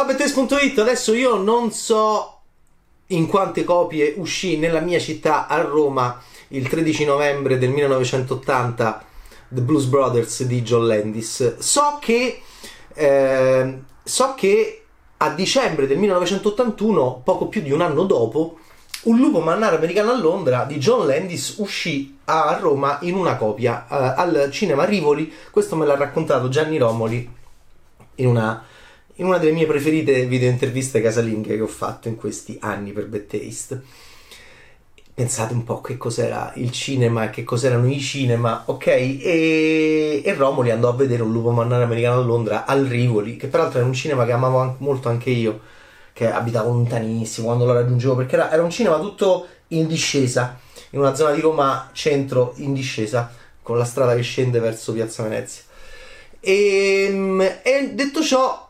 Ciao Bettes.it, adesso io non so in quante copie uscì nella mia città a Roma il 13 novembre del 1980 The Blues Brothers di John Landis. So che, eh, so che a dicembre del 1981, poco più di un anno dopo, un lupo mannaro americano a Londra di John Landis uscì a Roma in una copia eh, al cinema Rivoli. Questo me l'ha raccontato Gianni Romoli in una, in una delle mie preferite video interviste casalinghe che ho fatto in questi anni per Bad Taste pensate un po' che cos'era il cinema che cos'erano i cinema, ok? E, e Romoli andò a vedere un lupo mannaro americano a Londra al Rivoli, che peraltro era un cinema che amavo an- molto anche io, che abitavo lontanissimo quando lo raggiungevo, perché era, era un cinema tutto in discesa, in una zona di Roma centro in discesa, con la strada che scende verso Piazza Venezia. E, e detto ciò,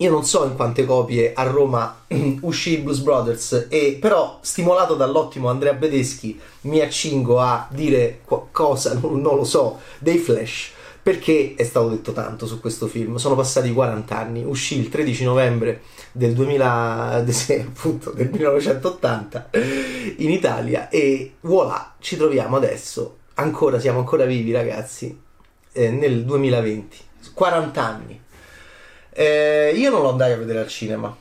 io non so in quante copie a Roma uscì Blues Brothers, e, però stimolato dall'ottimo Andrea Bedeschi mi accingo a dire qualcosa, non, lo so, dei Flash, perché è stato detto tanto su questo film. Sono passati 40 anni, uscì il 13 novembre del, 2000, appunto, del 1980 in Italia e voilà, ci troviamo adesso, ancora, siamo ancora vivi ragazzi, eh, nel 2020, 40 anni eh, io non lo andai a vedere al cinema.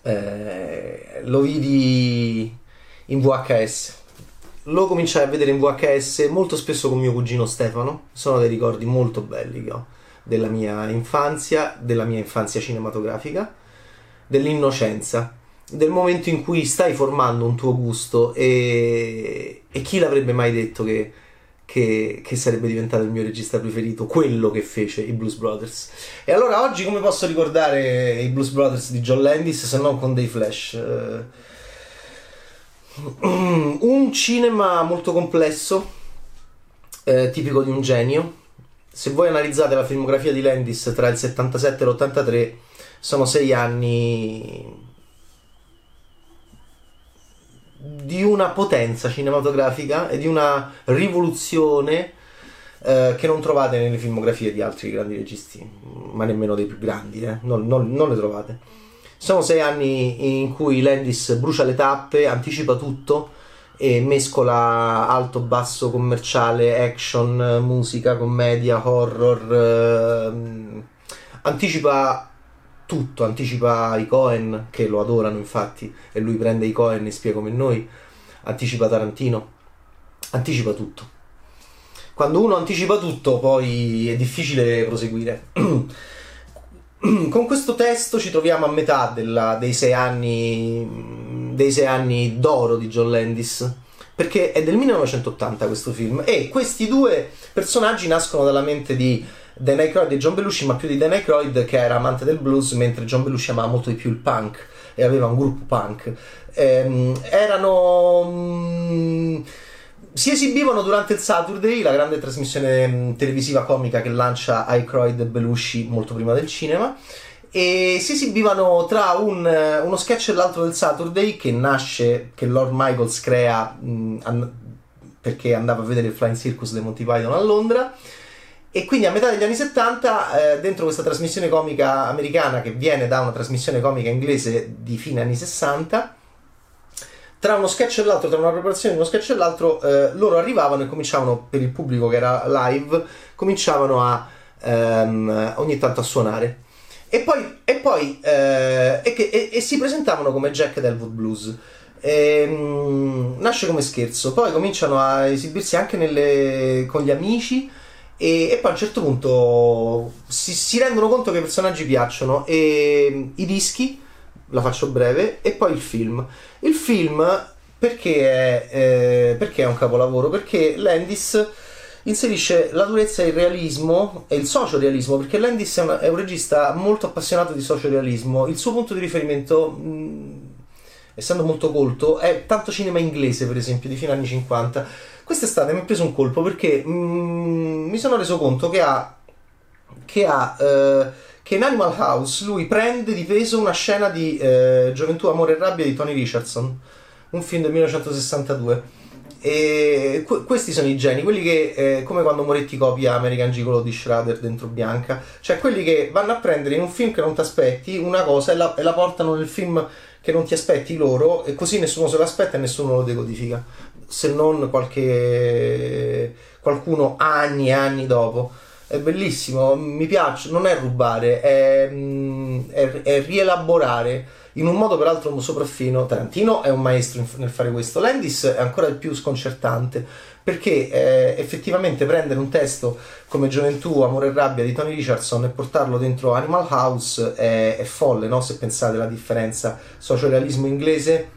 Eh, lo vidi in VHS. Lo cominciai a vedere in VHS molto spesso con mio cugino Stefano. Sono dei ricordi molto belli che ho della mia infanzia, della mia infanzia cinematografica, dell'innocenza, del momento in cui stai formando un tuo gusto e, e chi l'avrebbe mai detto che che, che, sarebbe diventato il mio regista preferito, quello che fece i Blues Brothers. E allora oggi come posso ricordare i Blues Brothers di John Landis se non con dei flash? Uh, un cinema molto complesso, eh, tipico di un genio. Se voi analizzate la filmografia di Landis tra il 77 e l'83, sono sei anni di una potenza cinematografica e di una rivoluzione eh, che non trovate nelle filmografie di altri grandi registi, ma nemmeno dei più grandi, eh? non, non, non, le trovate. Sono sei anni in cui Landis brucia le tappe, anticipa tutto e mescola alto, basso, commerciale, action, musica, commedia, horror, eh, anticipa tutto, anticipa i Cohen, che lo adorano infatti, e lui prende i Cohen e spiega come noi, anticipa Tarantino, anticipa tutto. Quando uno anticipa tutto, poi è difficile proseguire. Con questo testo ci troviamo a metà della, dei, sei anni, dei sei anni d'oro di John Landis, perché è del 1980 questo film, e questi due personaggi nascono dalla mente di Dan Aykroyd e John Belushi, ma più di Dan Aykroyd che era amante del blues, mentre John Belushi amava molto di più il punk e aveva un gruppo punk. Ehm, erano... Mh, mm, si esibivano durante il Saturday, la grande trasmissione mm, televisiva comica che lancia Aykroyd e Belushi molto prima del cinema e si esibivano tra un, uno sketch e l'altro del Saturday che nasce, che Lord Michaels crea mh, mm, an- perché andava a vedere il Flying Circus dei Monty Python a Londra e quindi a metà degli anni 70, eh, dentro questa trasmissione comica americana che viene da una trasmissione comica inglese di fine anni 60, tra uno sketch e l'altro, tra una preparazione di uno sketch e l'altro, eh, loro arrivavano e cominciavano, per il pubblico che era live, cominciavano a ehm, ogni tanto a suonare. E poi, e, poi eh, e, e, e, si presentavano come Jack Delwood Blues. E, mh, nasce come scherzo, poi cominciano a esibirsi anche nelle, con gli amici e, e, poi a un certo punto si, si, rendono conto che i personaggi piacciono e i dischi, la faccio breve, e poi il film. Il film perché è, eh, perché è un capolavoro? Perché Landis inserisce la durezza e il realismo e il sociorealismo, perché Landis è, una, è un regista molto appassionato di sociorealismo. Il suo punto di riferimento, mh, essendo molto colto, è tanto cinema inglese, per esempio, di fine anni 50 Quest'estate mi ha preso un colpo perché mm, mi sono reso conto che ha, che ha eh, che in Animal House lui prende di peso una scena di eh, Gioventù, Amore e Rabbia di Tony Richardson, un film del 1962. E que- questi sono i geni, quelli che, eh, come quando Moretti copia American Gigolo di Schrader dentro Bianca, cioè quelli che vanno a prendere in un film che non ti aspetti una cosa e la, e la portano nel film che non ti aspetti loro e così nessuno se l'aspetta e nessuno lo decodifica, se non qualche qualcuno anni e anni dopo. È bellissimo, mi piace, non è rubare, è, mm, è, è rielaborare in un modo peraltro sopraffino. Tarantino è un maestro nel fare questo. Landis è ancora più sconcertante perché eh, effettivamente prendere un testo come Gioventù, Amore e Rabbia di Tony Richardson e portarlo dentro Animal House è, è folle, no? se pensate alla differenza sociorealismo inglese,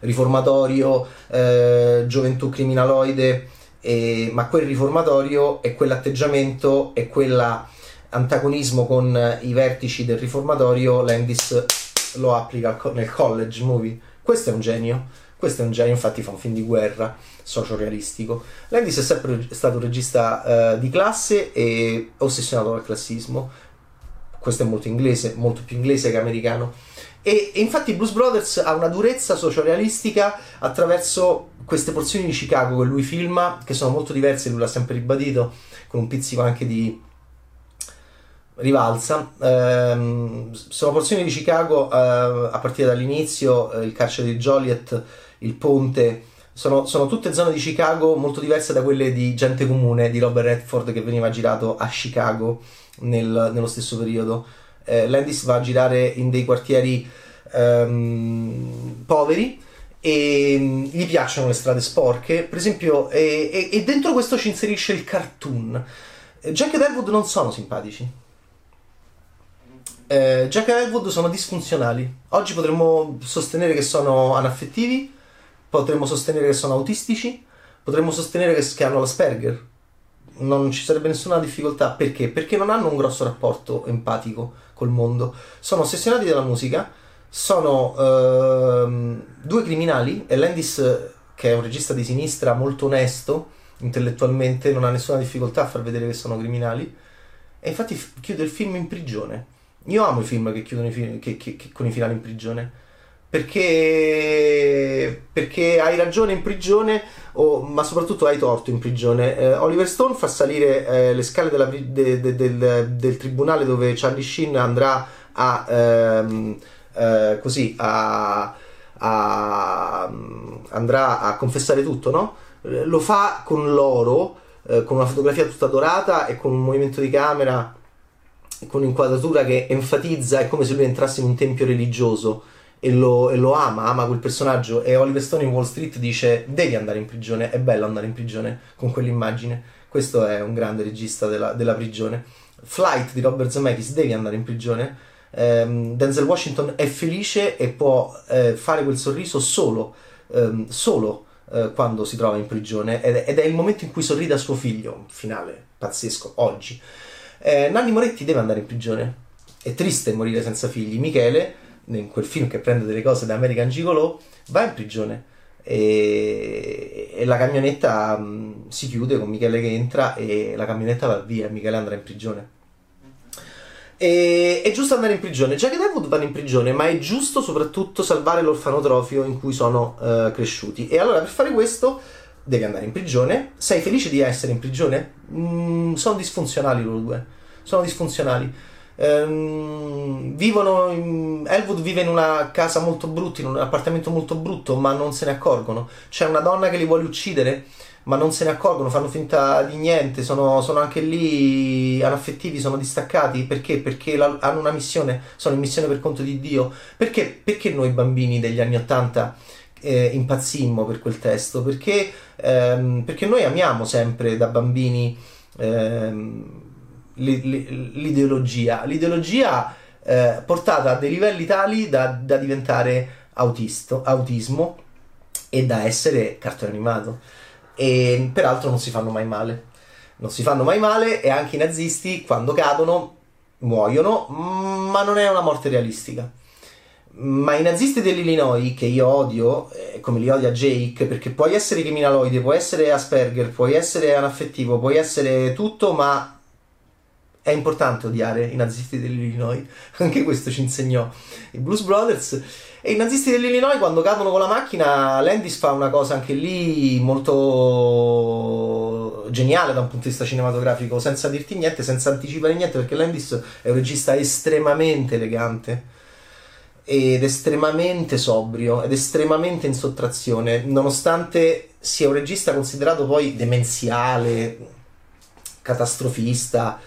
riformatorio, eh, gioventù criminaloide, eh, ma quel riformatorio e quell'atteggiamento e quell'antagonismo con i vertici del riformatorio Landis lo applica nel college movie. Questo è un genio. Questo è un genio, infatti fa un film di guerra socio-realistico. Landis è sempre stato un regista uh, di classe e ossessionato dal classismo. Questo è molto inglese, molto più inglese che americano. E, e infatti Blues Brothers ha una durezza socio-realistica attraverso queste porzioni di Chicago che lui filma, che sono molto diverse, lui l'ha sempre ribadito, con un pizzico anche di rivalsa. Ehm, sono porzioni di Chicago eh, a partire dall'inizio, eh, il carcere di Joliet, il ponte. Sono, sono, tutte zone di Chicago molto diverse da quelle di Gente Comune di Robert Redford che veniva girato a Chicago nel, nello stesso periodo. Eh, Landis va a girare in dei quartieri ehm, poveri e mm, gli piacciono le strade sporche, per esempio, e, e, e dentro questo ci inserisce il cartoon. Jack ed Elwood non sono simpatici eh, Jack e Elwood sono disfunzionali. Oggi potremmo sostenere che sono anaffettivi, potremmo sostenere che sono autistici, potremmo sostenere che, che hanno l'Asperger. Non ci sarebbe nessuna difficoltà. Perché? Perché non hanno un grosso rapporto empatico col mondo. Sono ossessionati dalla musica, sono ehm, due criminali e Landis, che è un regista di sinistra molto onesto intellettualmente, non ha nessuna difficoltà a far vedere che sono criminali. E infatti chiude il film in prigione io amo i film che chiudono i film, che, che, che, con i finali in prigione. Perché, perché hai ragione in prigione, o, ma soprattutto hai torto in prigione. Eh, Oliver Stone fa salire eh, le scale della, de, de, del, del, tribunale dove Charlie Sheen andrà a ehm, eh, così a, a, andrà a confessare tutto, no? Lo fa con l'oro, eh, con una fotografia tutta dorata e con un movimento di camera con un'inquadratura che enfatizza, è come se lui entrasse in un tempio religioso e lo, e lo, ama, ama quel personaggio e Oliver Stone in Wall Street dice devi andare in prigione, è bello andare in prigione con quell'immagine, questo è un grande regista della, della prigione. Flight di Robert Zemeckis, devi andare in prigione. Um, Denzel Washington è felice e può eh, fare quel sorriso solo, um, solo uh, quando si trova in prigione ed è, ed è il momento in cui sorride a suo figlio, finale pazzesco, oggi. Eh, Nanni Moretti deve andare in prigione. È triste morire senza figli. Michele, in quel film che prende delle cose da American Gigolo, va in prigione. E, e la camionetta mh, mm, si chiude con Michele che entra e la camionetta va via Michele andrà in prigione. E, è giusto andare in prigione. Jack e Deadwood vanno in prigione, ma è giusto soprattutto salvare l'orfanotrofio in cui sono uh, cresciuti. E allora per fare questo devi andare in prigione. Sei felice di essere in prigione? Mm, sono disfunzionali loro due. Sono disfunzionali. Ehm, vivono in, Elwood vive in una casa molto brutta, in un appartamento molto brutto, ma non se ne accorgono. C'è una donna che li vuole uccidere, ma non se ne accorgono, fanno finta di niente. Sono, sono anche lì anaffettivi, sono distaccati. Perché? Perché la, hanno una missione, sono in missione per conto di Dio. Perché, perché noi bambini degli anni Ottanta eh, impazzimmo per quel testo? Perché ehm, perché noi amiamo sempre da bambini ehm, l'ideologia, l'ideologia eh, portata a dei livelli tali da, da diventare autisto, autismo e da essere cartone animato. E peraltro non si fanno mai male. Non si fanno mai male e anche i nazisti quando cadono muoiono, ma non è una morte realistica. Ma i nazisti dell'Illinois, che io odio, eh, come li odia Jake, perché puoi essere criminaloide, puoi essere Asperger, puoi essere anaffettivo, puoi essere tutto, ma è importante odiare i nazisti dell'Illinois, anche questo ci insegnò i Blues Brothers. E i nazisti dell'Illinois quando cadono con la macchina, Landis fa una cosa anche lì molto geniale da un punto di vista cinematografico, senza dirti niente, senza anticipare niente, perché Landis è un regista estremamente elegante ed estremamente sobrio ed estremamente in sottrazione, nonostante sia un regista considerato poi demenziale, catastrofista,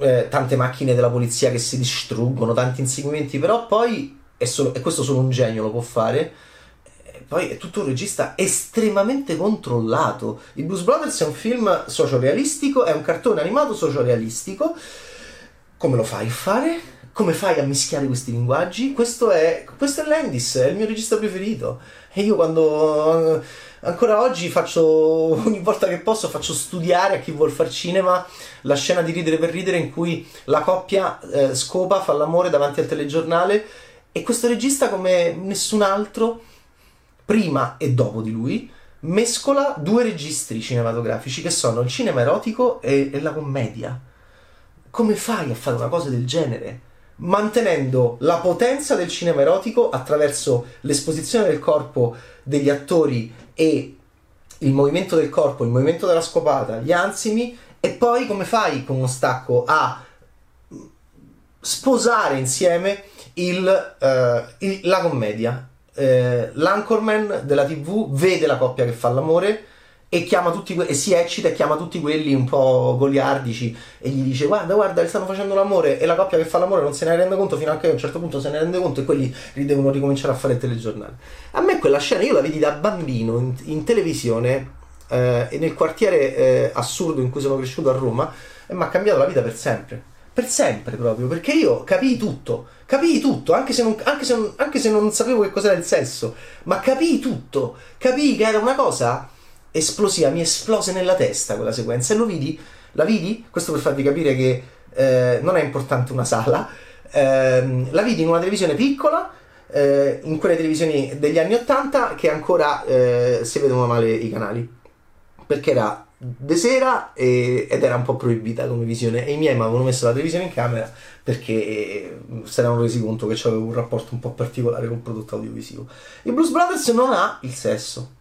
eh, tante macchine della polizia che si distruggono, tanti inseguimenti, però poi è solo, e questo solo un genio lo può fare. Poi è tutto un regista estremamente controllato. I Blues Brothers è un film sociorealistico, è un cartone animato sociorealistico. Come lo fai a fare? Come fai a mischiare questi linguaggi? Questo è, questo è Landis, è il mio regista preferito. E io quando ancora oggi faccio ogni volta che posso faccio studiare a chi vuol far cinema la scena di ridere per ridere in cui la coppia eh, scopa, fa l'amore davanti al telegiornale e questo regista come nessun altro prima e dopo di lui mescola due registri cinematografici che sono il cinema erotico e, e la commedia. Come fai a fare una cosa del genere? mantenendo la potenza del cinema erotico attraverso l'esposizione del corpo degli attori e il movimento del corpo, il movimento della scopata, gli ansimi e poi come fai con uno stacco a sposare insieme il, uh, il, la commedia. Uh, l'anchorman della tv vede la coppia che fa l'amore e, que- e si eccita e chiama tutti quelli un po' goliardici e gli dice guarda guarda stanno facendo l'amore e la coppia che fa l'amore non se ne rende conto fino a che a un certo punto se ne rende conto e quelli devono ricominciare a fare il telegiornale. A me quella scena io la vedi da bambino in, in televisione eh, e nel quartiere eh, assurdo in cui sono cresciuto a Roma e mi ha cambiato la vita per sempre. Per sempre proprio perché io capii tutto capii tutto anche se non, anche se non, anche se non sapevo che cos'era il sesso ma capii tutto capii che era una cosa esplosiva, mi esplose nella testa quella sequenza. E lo vidi, la vidi, questo per farvi capire che eh, non è importante una sala, eh, la vidi in una televisione piccola, eh, in quelle televisioni degli anni 80 che ancora eh, si vedono male i canali, perché era de sera e, ed era un po' proibita come visione. E i miei mi avevano messo la televisione in camera perché eh, si erano resi conto che avevo un rapporto un po' particolare con il prodotto audiovisivo. Il Blues Brothers non ha il sesso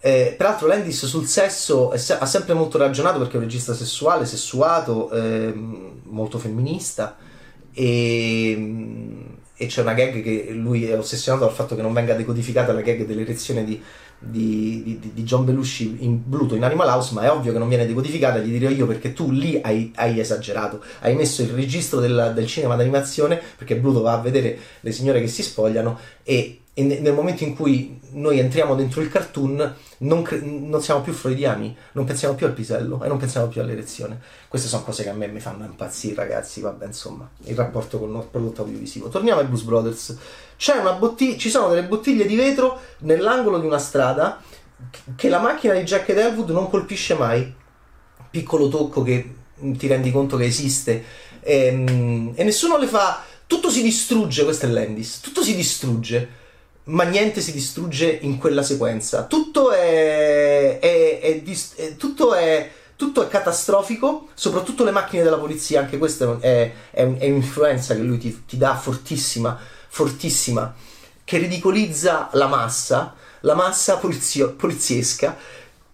eh, peraltro Landis sul sesso se- ha sempre molto ragionato perché è un regista sessuale, sessuato, ehm, molto femminista. E, e, c'è una gag che lui è ossessionato dal fatto che non venga decodificata la gag dell'erezione di, di, di, di John Belushi in Bluto in Animal House ma è ovvio che non viene decodificata, gli dirò io perché tu lì hai, hai esagerato, hai messo il registro del, del cinema d'animazione perché Bluto va a vedere le signore che si spogliano e e nel momento in cui noi entriamo dentro il cartoon non, cre- non, siamo più freudiani, non pensiamo più al pisello e non pensiamo più all'erezione. Queste sono cose che a me mi fanno impazzire, ragazzi. Vabbè, insomma, il rapporto con il prodotto audiovisivo. Torniamo ai Blues Brothers. Bottig- ci sono delle bottiglie di vetro nell'angolo di una strada che la macchina di Jack ed Elwood non colpisce mai. Piccolo tocco che ti rendi conto che esiste. E, ehm, e nessuno le fa. Tutto si distrugge, questo è Landis. Tutto si distrugge ma niente si distrugge in quella sequenza. Tutto è, è, è, è, tutto è, tutto è catastrofico, soprattutto le macchine della polizia, anche questa è, un'influenza che lui ti, ti dà fortissima, fortissima, che ridicolizza la massa, la massa polizio, poliziesca,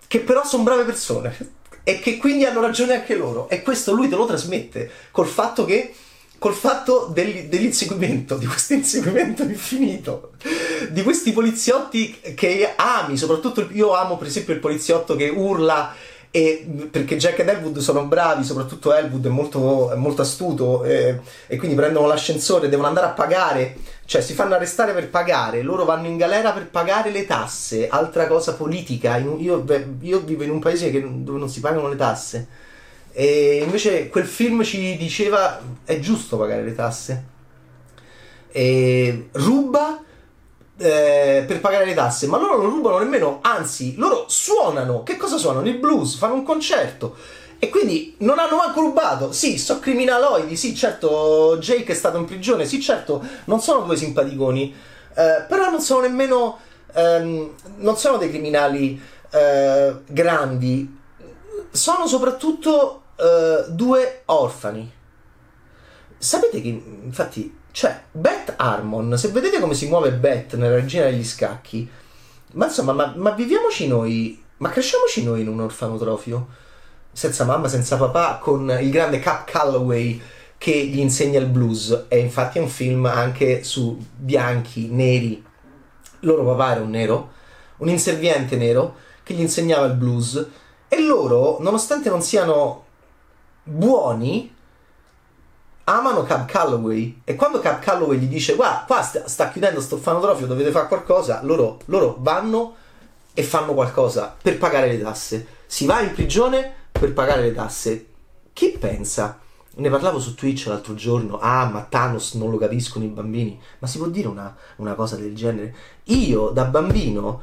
che però sono brave persone e che quindi hanno ragione anche loro. E questo lui te lo trasmette col fatto che col fatto del, dell'inseguimento, di questo inseguimento infinito, di questi poliziotti che ami, soprattutto io amo per esempio il poliziotto che urla e, perché Jack ed Elwood sono bravi, soprattutto Elwood è molto, è molto astuto e, e, quindi prendono l'ascensore, devono andare a pagare, cioè si fanno arrestare per pagare, loro vanno in galera per pagare le tasse, altra cosa politica, io, io vivo in un paese dove non si pagano le tasse e invece quel film ci diceva è giusto pagare le tasse. E ruba eh, per pagare le tasse, ma loro non rubano nemmeno, anzi, loro suonano. Che cosa suonano? Il blues, fanno un concerto. E quindi non hanno manco rubato. Sì, sono criminaloidi, sì, certo, Jake è stato in prigione, sì, certo, non sono due simpaticoni, eh, però non sono nemmeno, ehm, non sono dei criminali eh, grandi, sono soprattutto uh, due orfani. Sapete che, infatti, cioè, Beth Harmon, se vedete come si muove Beth nella regina degli scacchi, ma insomma, ma, ma viviamoci noi, ma cresciamoci noi in un orfanotrofio, senza mamma, senza papà, con il grande Cap Calloway che gli insegna il blues. E infatti è un film anche su bianchi, neri. Loro papà era un nero, un inserviente nero che gli insegnava il blues. E loro, nonostante non siano buoni, amano Cab Calloway. E quando Cab Calloway gli dice guarda qua sta, sta chiudendo sto fanotrofio dovete fare qualcosa loro, loro, vanno e fanno qualcosa per pagare le tasse. Si va in prigione per pagare le tasse. Chi pensa? Ne parlavo su Twitch l'altro giorno. Ah ma Thanos non lo capiscono i bambini. Ma si può dire una, una cosa del genere? Io da bambino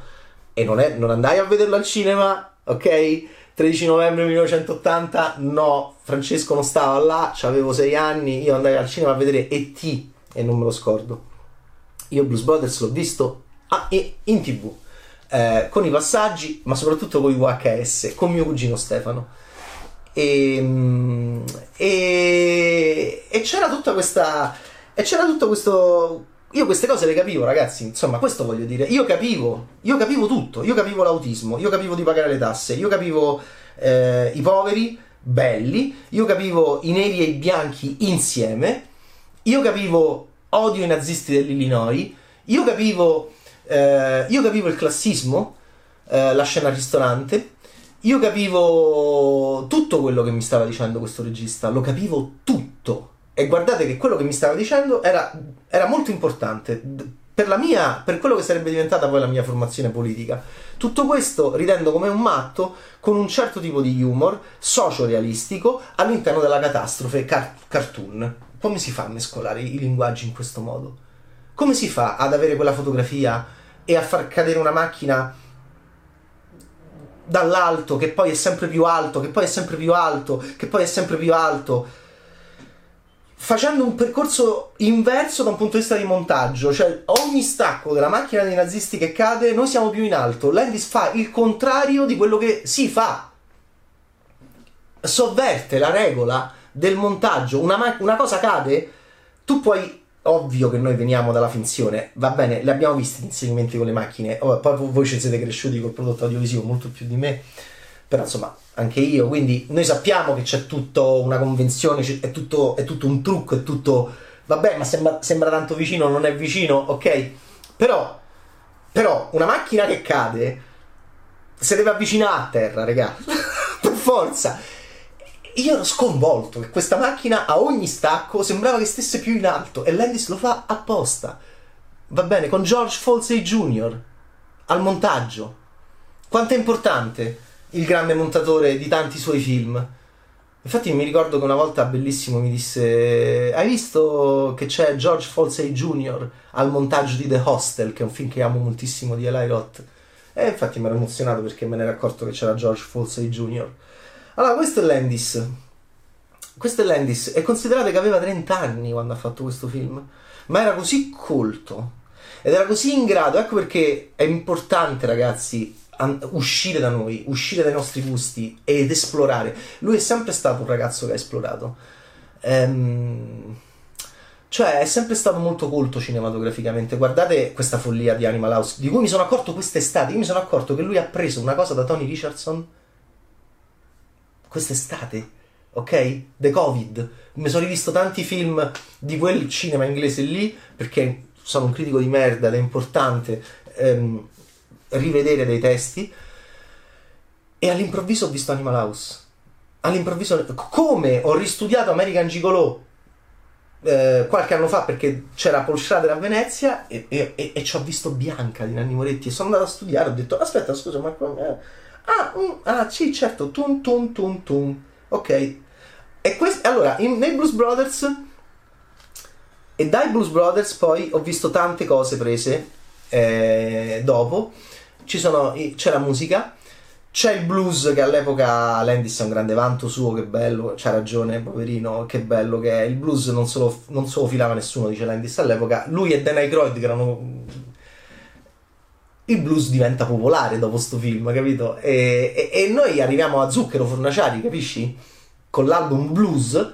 e non, è, non andai a vederlo al cinema ok 13 novembre 1980, no, Francesco non stava là, avevo 6 anni, io andai al cinema a vedere E.T. e non me lo scordo. Io Blues Brothers l'ho visto ah, in tv, eh, con i passaggi, ma soprattutto con i VHS, con mio cugino Stefano. E, mm, e, e c'era tutta questa... E c'era tutto questo, io queste cose le capivo, ragazzi. Insomma, questo voglio dire. Io capivo, io capivo tutto. Io capivo l'autismo, io capivo di pagare le tasse, io capivo eh, i poveri belli, io capivo i neri e i bianchi insieme, io capivo odio i nazisti dell'Illinois, io capivo, eh, io capivo il classismo, eh, la scena ristorante. Io capivo tutto quello che mi stava dicendo questo regista, lo capivo tutto e guardate che quello che mi stava dicendo era, era molto importante per, la mia, per quello che sarebbe diventata poi la mia formazione politica. Tutto questo ridendo come un matto con un certo tipo di humor socio-realistico all'interno della catastrofe car- cartoon. Come si fa a mescolare i linguaggi in questo modo? Come si fa ad avere quella fotografia e a far cadere una macchina dall'alto, che poi è sempre più alto, che poi è sempre più alto, che poi è sempre più alto? Facendo un percorso inverso da un punto di vista di montaggio, cioè ogni stacco della macchina dei nazisti che cade, noi siamo più in alto. Landis fa il contrario di quello che si fa. Sovverte la regola del montaggio. Una, ma- una cosa cade, tu puoi. Ovvio che noi veniamo dalla finzione, va bene, le abbiamo viste gli insegnamenti con le macchine. Oh, poi voi ci siete cresciuti col prodotto audiovisivo molto più di me, però insomma anche io, quindi noi sappiamo che c'è tutta una convenzione, è tutto, è tutto, un trucco, è tutto, vabbè, ma sembra, sembra, tanto vicino, non è vicino, ok? Però, però una macchina che cade si deve avvicinare a terra, raga, per forza. Io ero sconvolto che questa macchina a ogni stacco sembrava che stesse più in alto e Landis lo fa apposta. Va bene, con George Folsey Jr. al montaggio. Quanto è importante? Il grande montatore di tanti suoi film. Infatti mi ricordo che una volta bellissimo mi disse hai visto che c'è George Folsey Jr. al montaggio di The Hostel, che è un film che amo moltissimo di Eli Roth. E infatti mi ero emozionato perché me ne ero accorto che c'era George Folsey Jr. Allora, questo è Landis. Questo è Landis. E considerate che aveva 30 anni quando ha fatto questo film. Ma era così colto. Ed era così in grado. Ecco perché è importante, ragazzi, uscire da noi, uscire dai nostri gusti ed esplorare. Lui è sempre stato un ragazzo che ha esplorato. Ehm, cioè, è sempre stato molto colto cinematograficamente. Guardate questa follia di Animal House, di cui mi sono accorto quest'estate. Io mi sono accorto che lui ha preso una cosa da Tony Richardson quest'estate, ok? The Covid. Mi sono rivisto tanti film di quel cinema inglese lì, perché sono un critico di merda ed è importante. Ehm, rivedere dei testi e all'improvviso ho visto Animal House. All'improvviso, come ho ristudiato American Gigolo eh, qualche anno fa perché c'era Paul Schrader a Venezia e, e, e, e ci ho visto Bianca di Nanni Moretti e sono andato a studiare. Ho detto: Aspetta, scusa, ma. Eh, ah, mm, ah, sì, certo, tum tum tum tum. Ok. E quest- allora, in, nei Blues Brothers e dai Blues Brothers poi ho visto tante cose prese eh, dopo sono, c'è la musica, c'è il blues che all'epoca Landis è un grande vanto suo, che bello, c'ha ragione, poverino, che bello che è. Il blues non se lo, non se filava nessuno, dice Landis all'epoca. Lui e Dan Aykroyd che erano... Il blues diventa popolare dopo sto film, capito? E, e, e noi arriviamo a Zucchero Fornaciari, capisci? con l'album Blues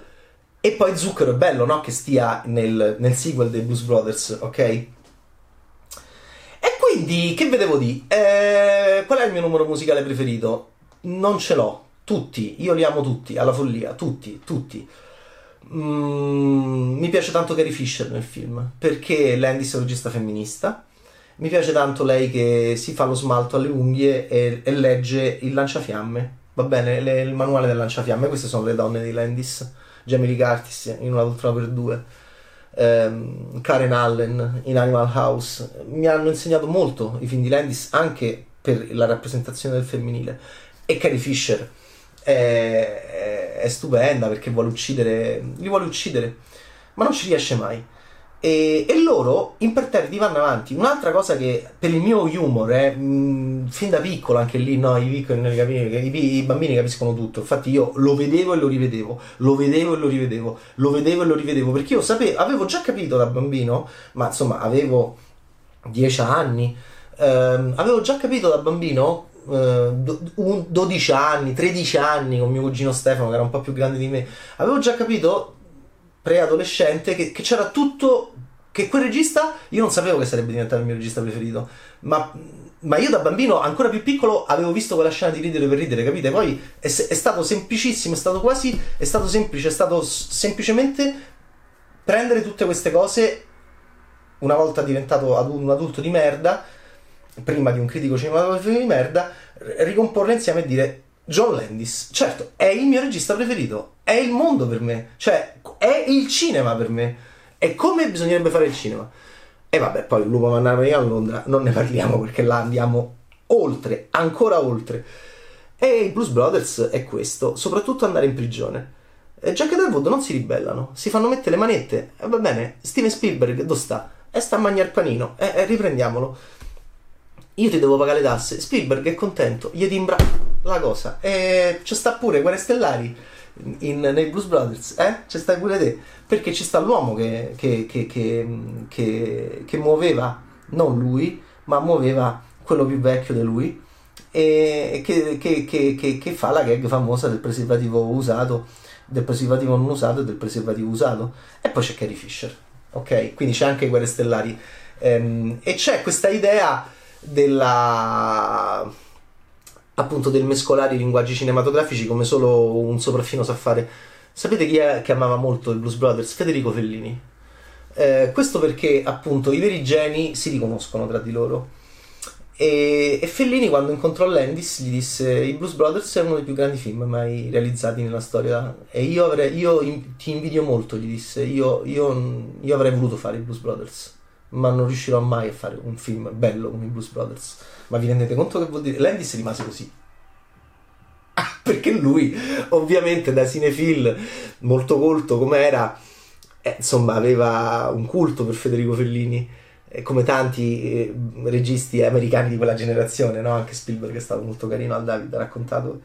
e poi Zucchero è bello, no? Che stia nel, nel sequel dei Blues Brothers, ok? Quindi, che vedevo di? Eh, qual è il mio numero musicale preferito? Non ce l'ho. Tutti, io li amo tutti, alla follia, tutti, tutti. Mm, mi piace tanto Carrie Fisher nel film, perché Landis è un regista femminista. Mi piace tanto lei che si fa lo smalto alle unghie e, e legge il lanciafiamme. Va bene, le, il manuale del lanciafiamme. Queste sono le donne di Landis. Jamie Lee Curtis in una volta per due. Um, Karen Allen in Animal House. Mi hanno insegnato molto i film di Landis anche per la rappresentazione del femminile. E Carrie Fisher è, è, è stupenda perché vuole uccidere, li vuole uccidere, ma non ci riesce mai. E, e, loro imperterriti vanno avanti. Un'altra cosa che per il mio humor è mh, fin da piccolo, anche lì no, i, piccoli, i, i, bambini capiscono tutto. Infatti, io lo vedevo e lo rivedevo, lo vedevo e lo rivedevo, lo vedevo e lo rivedevo perché io sapevo, avevo già capito da bambino, ma insomma, avevo 10 anni. Ehm, avevo già capito da bambino 12 eh, anni, 13 anni con mio cugino Stefano che era un po' più grande di me, avevo già capito preadolescente che, che c'era tutto che quel regista io non sapevo che sarebbe diventato il mio regista preferito ma, ma, io da bambino ancora più piccolo avevo visto quella scena di ridere per ridere capite? Poi è, è stato semplicissimo è stato quasi è stato semplice è stato semplicemente prendere tutte queste cose una volta diventato un adulto di merda prima di un critico cinematografico di merda, ricomporle insieme e dire John Landis, certo, è il mio regista preferito, è il mondo per me, cioè è il cinema per me, è come bisognerebbe fare il cinema. E vabbè, poi il lupo mandare a Londra non ne parliamo perché là andiamo oltre, ancora oltre. E i Blues Brothers è questo, soprattutto andare in prigione. Jack e Deadwood non si ribellano, si fanno mettere le manette. E va bene, Steven Spielberg dove sta? E sta a mangiare panino. E, e riprendiamolo io ti devo pagare le tasse. Spielberg è contento, gli timbra la cosa. E ci sta pure Guerre Stellari in, nei Blues Brothers, eh? Ci stai pure te. Perché ci sta l'uomo che, che, che, che, muoveva, non lui, ma muoveva quello più vecchio di lui e che, fa la gag famosa del preservativo usato, del preservativo non usato e del preservativo usato. E poi c'è Carrie Fisher, ok? Quindi c'è anche Guerre Stellari. Ehm, e c'è questa idea della appunto del mescolare i linguaggi cinematografici come solo un sopraffino sa fare. Sapete chi è che amava molto i Blues Brothers? Federico Fellini. Eh, questo perché appunto i veri geni si riconoscono tra di loro. E, e, Fellini quando incontrò Landis gli disse i Blues Brothers è uno dei più grandi film mai realizzati nella storia e io, avrei, io in, ti invidio molto gli disse io, io, io avrei voluto fare i Blues Brothers ma non riuscirò mai a fare un film bello come i Blues Brothers. Ma vi rendete conto che vuol dire? Landis rimase così. Ah, perché lui, ovviamente, da cinefil molto colto come era, eh, insomma, aveva un culto per Federico Fellini, eh, come tanti eh, registi americani di quella generazione, no? Anche Spielberg è stato molto carino al David, ha raccontato.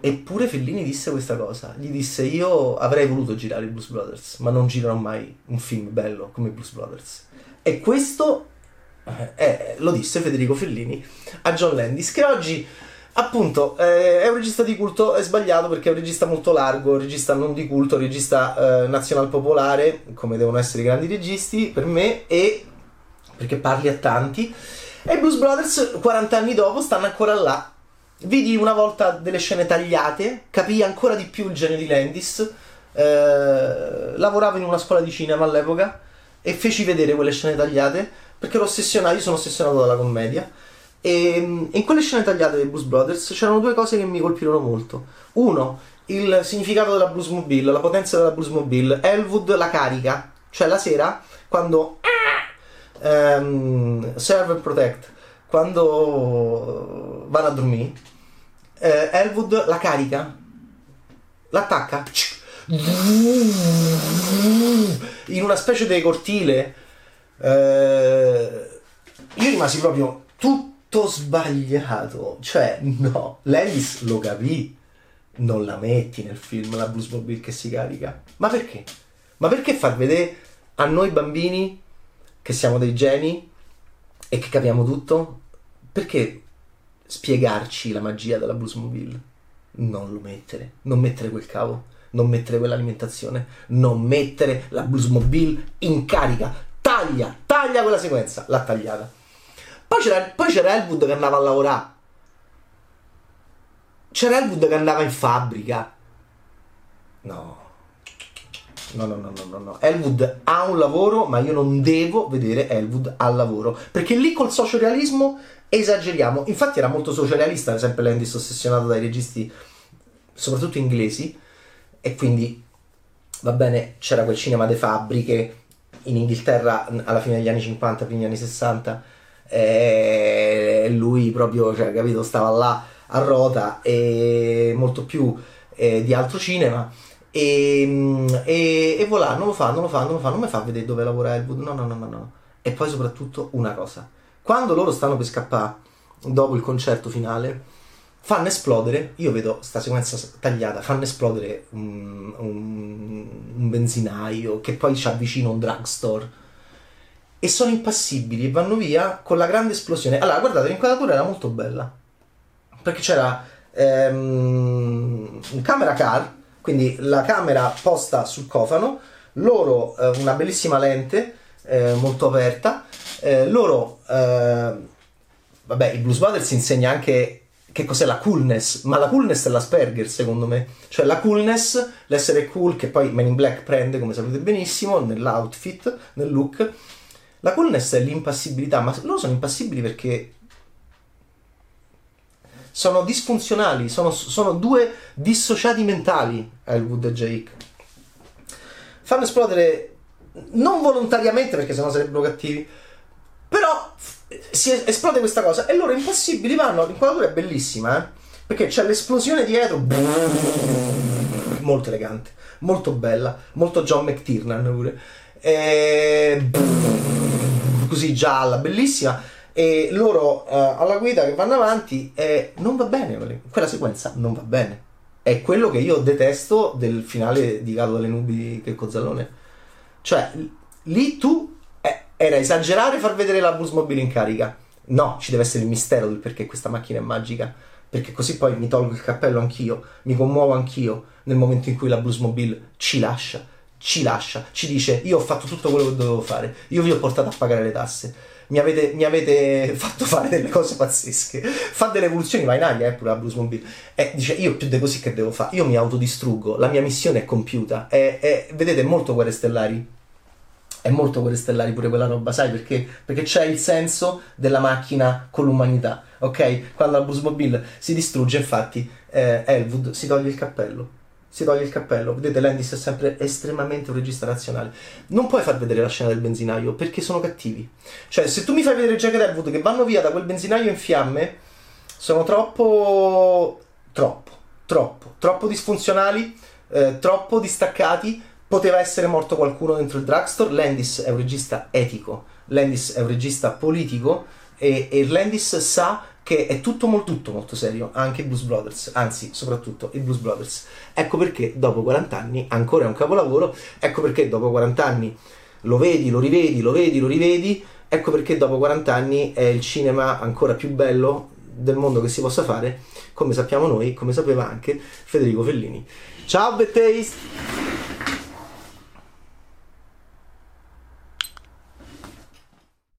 Eppure Fellini disse questa cosa, gli disse io avrei voluto girare i Blues Brothers, ma non girerò mai un film bello come i Blues Brothers e questo eh, lo disse Federico Fellini a John Landis, che oggi appunto eh, è un regista di culto, è sbagliato perché è un regista molto largo, un regista non di culto, un regista eh, nazional popolare, come devono essere i grandi registi per me, e perché parli a tanti. E Blues Brothers 40 anni dopo stanno ancora là. Vidi una volta delle scene tagliate, capii ancora di più il genio di Landis. Eh, lavoravo in una scuola di cinema all'epoca e feci vedere quelle scene tagliate perché ero ossessionato, io sono ossessionato dalla commedia e in quelle scene tagliate dei Blues Brothers c'erano due cose che mi colpirono molto. Uno, il significato della Bluesmobile, la potenza della Bluesmobile. Elwood la carica, cioè la sera quando um, Serve and Protect, quando vanno a dormire, eh, Elwood la carica, l'attacca in una specie di cortile. Eh, io rimasi proprio tutto sbagliato. Cioè, no, Landis lo capì. Non la metti nel film la Bluesmobile che si carica. Ma perché? Ma perché far vedere a noi bambini che siamo dei geni e che capiamo tutto? Perché spiegarci la magia della Bluesmobile? Non lo mettere, non mettere quel cavo non mettere quell'alimentazione, non mettere la Bluesmobile in carica, taglia, taglia quella sequenza, l'ha tagliata. Poi c'era, poi c'era Elwood che andava a lavorare, c'era Elwood che andava in fabbrica. No. No, no, no, no, no. Elwood ha un lavoro, ma io non devo vedere Elwood al lavoro. Perché lì col sociorealismo esageriamo. Infatti era molto sociorealista, ad esempio Landis ossessionato dai registi, soprattutto inglesi, e quindi, va bene, c'era quel cinema de fabbriche in Inghilterra alla fine degli anni 50, primi anni 60, e lui proprio, cioè, capito, stava là a rota e molto più eh, di altro cinema. E, mm, e, e voilà, non lo fa, non lo fa, non lo fa, non mi fa vedere dove lavora Elwood, no, no, no, no, no. E poi soprattutto una cosa, quando loro stanno per scappare dopo il concerto finale, fanno esplodere, io vedo sta sequenza tagliata, fanno esplodere un, un, un benzinaio che poi ci avvicina un drugstore e sono impassibili e vanno via con la grande esplosione. Allora, guardate, l'inquadratura era molto bella perché c'era ehm, un camera car, quindi la camera posta sul cofano, loro eh, una bellissima lente eh, molto aperta, eh, loro, eh, vabbè, il Blues Brothers insegna anche che cos'è la coolness, ma la coolness è l'Asperger secondo me, cioè la coolness, l'essere cool che poi Men in Black prende come sapete benissimo nell'outfit, nel look, la coolness è l'impassibilità, ma loro sono impassibili perché sono disfunzionali, sono, sono due dissociati mentali, Elwood e Jake. Fanno esplodere non volontariamente perché sennò sarebbero cattivi, però si esplode questa cosa e loro impossibili vanno, l'inquadratura è bellissima, eh? perché c'è l'esplosione dietro, molto elegante, molto bella, molto John McTiernan pure, e... così gialla, bellissima e loro uh, alla guida che vanno avanti e non va bene, quella sequenza non va bene. È quello che io detesto del finale di Gallo alle nubi di Checco Zallone. Cioè, lì tu eh, era esagerare far vedere la Bluesmobile in carica. No, ci deve essere il mistero del perché questa macchina è magica. Perché così poi mi tolgo il cappello anch'io, mi commuovo anch'io nel momento in cui la Bluesmobile ci lascia, ci lascia, ci dice io ho fatto tutto quello che dovevo fare, io vi ho portato a pagare le tasse mi avete, mi avete, fatto fare delle cose pazzesche. Fa delle evoluzioni, va in aria, eh, pure la Blues Mobile. E dice, io più di così che devo fare? Io mi autodistruggo, la mia missione è compiuta. E, e vedete, molto Guerre Stellari. È molto Guerre Stellari pure quella roba, sai perché? Perché c'è il senso della macchina con l'umanità, ok? Quando la Mobile si distrugge, infatti, eh, Elwood si toglie il cappello si toglie il cappello. Vedete, Landis è sempre estremamente un regista razionale. Non puoi far vedere la scena del benzinaio perché sono cattivi. Cioè, se tu mi fai vedere Jack ed Elwood che vanno via da quel benzinaio in fiamme, sono troppo. troppo, troppo, troppo disfunzionali, eh, troppo distaccati. Poteva essere morto qualcuno dentro il drugstore. Landis è un regista etico, Landis è un regista politico e, e Landis sa che è tutto molto, tutto molto serio, anche i Blues Brothers, anzi soprattutto i Blues Brothers. Ecco perché dopo 40 anni ancora è un capolavoro, ecco perché dopo 40 anni lo vedi, lo rivedi, lo vedi, lo rivedi, ecco perché dopo 40 anni è il cinema ancora più bello del mondo che si possa fare, come sappiamo noi, come sapeva anche Federico Fellini. Ciao Bad Taste!